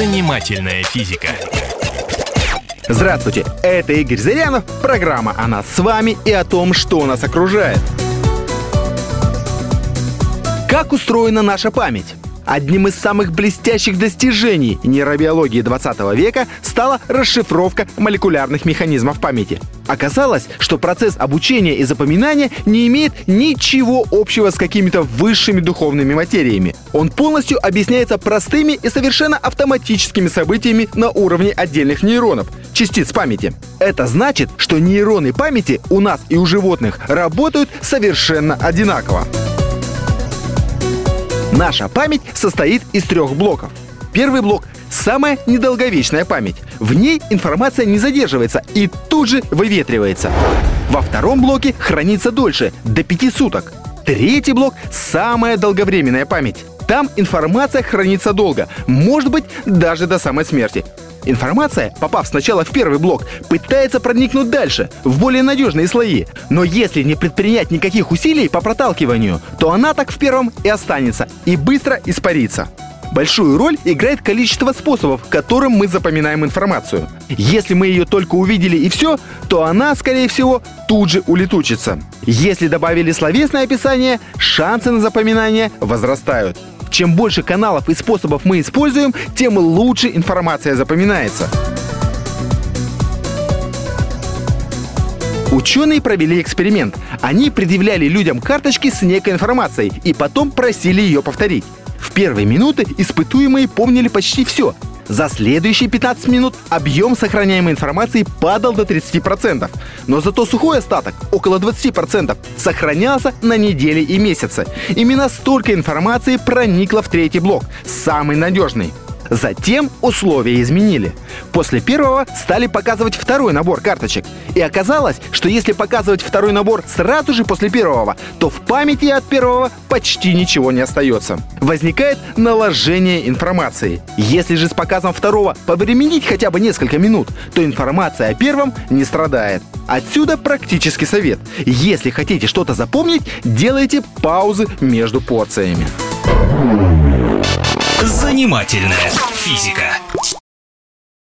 Занимательная физика. Здравствуйте, это Игорь Зырянов, программа о нас с вами и о том, что нас окружает. Как устроена наша память? Одним из самых блестящих достижений нейробиологии 20 века стала расшифровка молекулярных механизмов памяти. Оказалось, что процесс обучения и запоминания не имеет ничего общего с какими-то высшими духовными материями. Он полностью объясняется простыми и совершенно автоматическими событиями на уровне отдельных нейронов, частиц памяти. Это значит, что нейроны памяти у нас и у животных работают совершенно одинаково. Наша память состоит из трех блоков. Первый блок – самая недолговечная память. В ней информация не задерживается и тут же выветривается. Во втором блоке хранится дольше – до 5 суток. Третий блок – самая долговременная память. Там информация хранится долго, может быть, даже до самой смерти. Информация, попав сначала в первый блок, пытается проникнуть дальше, в более надежные слои. Но если не предпринять никаких усилий по проталкиванию, то она так в первом и останется, и быстро испарится. Большую роль играет количество способов, которым мы запоминаем информацию. Если мы ее только увидели и все, то она, скорее всего, тут же улетучится. Если добавили словесное описание, шансы на запоминание возрастают. Чем больше каналов и способов мы используем, тем лучше информация запоминается. Ученые провели эксперимент. Они предъявляли людям карточки с некой информацией и потом просили ее повторить. В первые минуты испытуемые помнили почти все, за следующие 15 минут объем сохраняемой информации падал до 30%, но зато сухой остаток, около 20%, сохранялся на недели и месяцы. Именно столько информации проникло в третий блок, самый надежный. Затем условия изменили. После первого стали показывать второй набор карточек. И оказалось, что если показывать второй набор сразу же после первого, то в памяти от первого почти ничего не остается. Возникает наложение информации. Если же с показом второго повременить хотя бы несколько минут, то информация о первом не страдает. Отсюда практический совет. Если хотите что-то запомнить, делайте паузы между порциями. Занимательная физика.